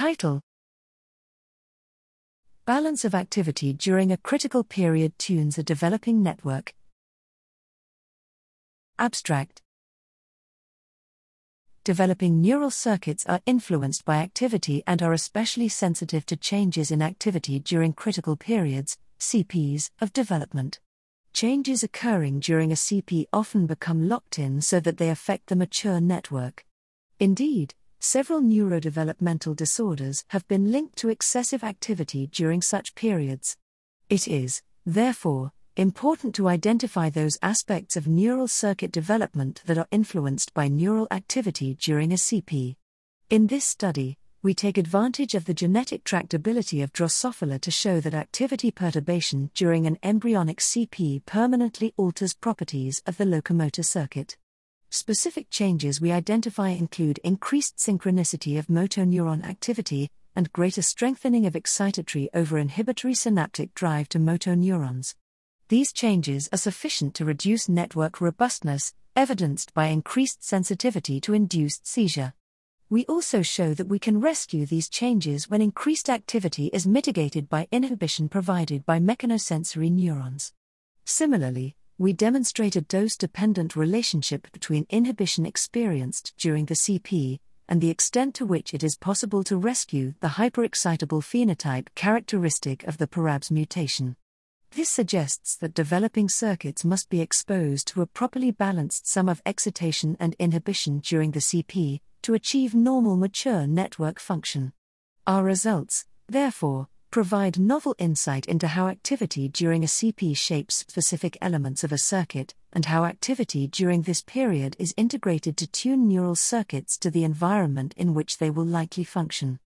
Title Balance of activity during a critical period tunes a developing network. Abstract Developing neural circuits are influenced by activity and are especially sensitive to changes in activity during critical periods, CPs, of development. Changes occurring during a CP often become locked in so that they affect the mature network. Indeed, several neurodevelopmental disorders have been linked to excessive activity during such periods. It is, therefore, important to identify those aspects of neural circuit development that are influenced by neural activity during a CP. In this study, we take advantage of the genetic tractability of Drosophila to show that activity perturbation during an embryonic CP permanently alters properties of the locomotor circuit. Specific changes we identify include increased synchronicity of motoneuron activity and greater strengthening of excitatory over inhibitory synaptic drive to motoneurons. These changes are sufficient to reduce network robustness, evidenced by increased sensitivity to induced seizure. We also show that we can rescue these changes when increased activity is mitigated by inhibition provided by mechanosensory neurons. Similarly, we demonstrate a dose dependent relationship between inhibition experienced during the CP and the extent to which it is possible to rescue the hyperexcitable phenotype characteristic of the PARABS mutation. This suggests that developing circuits must be exposed to a properly balanced sum of excitation and inhibition during the CP to achieve normal mature network function. Our results, therefore, provide novel insight into how activity during a CP shapes specific elements of a circuit, and how activity during this period is integrated to tune neural circuits to the environment in which they will likely function.